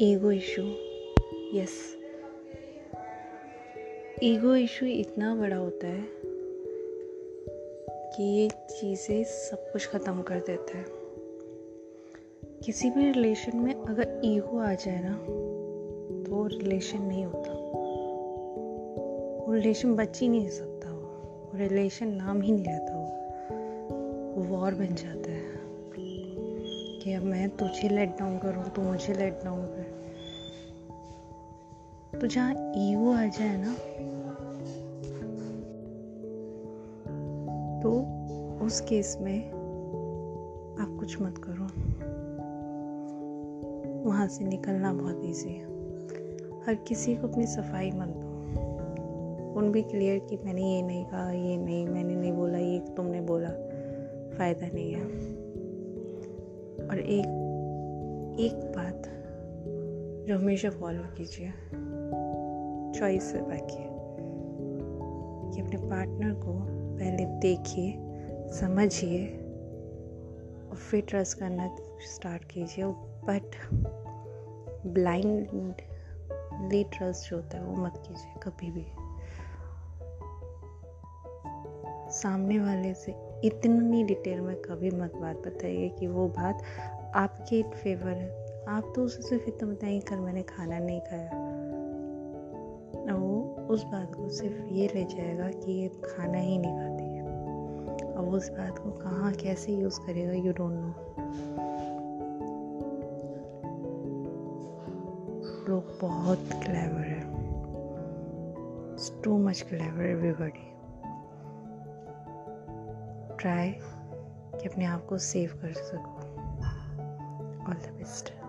Ego issue. Yes ego issue इतना बड़ा होता है कि ये चीज़ें सब कुछ ख़त्म कर देता है। किसी भी रिलेशन में अगर ईगो आ जाए ना तो रिलेशन नहीं होता। वो रिलेशन बच ही नहीं सकता। वो रिलेशन नाम ही नहीं रहता वो वॉर बन जाता है। कि अब मैं तुझे लेट डाउन करूँ तो मुझे लेट डाउन कर। तो जहाँ ईगो आ जाए ना तो उस केस में आप कुछ मत करो। वहाँ से निकलना बहुत ईजी है। हर किसी को अपनी सफ़ाई मत दो। उन भी क्लियर कि मैंने ये नहीं कहा, ये नहीं, मैंने नहीं बोला, ये तुमने बोला, फ़ायदा नहीं है। एक एक बात जो हमेशा फॉलो कीजिए। चॉइस से रखिए कि अपने पार्टनर को पहले देखिए, समझिए और फिर ट्रस्ट करना स्टार्ट कीजिए। बट ब्लाइंडली ट्रस्ट जो होता है वो मत कीजिए कभी भी। सामने वाले से इतनी डिटेल में कभी मत बात बताइए कि वो बात आपके फेवर है। आप तो उसे सिर्फ़ इतना बताइए कल मैंने खाना नहीं खाया। वो उस बात को सिर्फ़ ये ले जाएगा कि ये खाना ही नहीं खाती है। और उस बात को कहाँ, कैसे यूज़ करेगा यू डोंट नो लोग बहुत क्लेवर है। Too much clever everybody try कि अपने आप को सेव कर सको। all the best.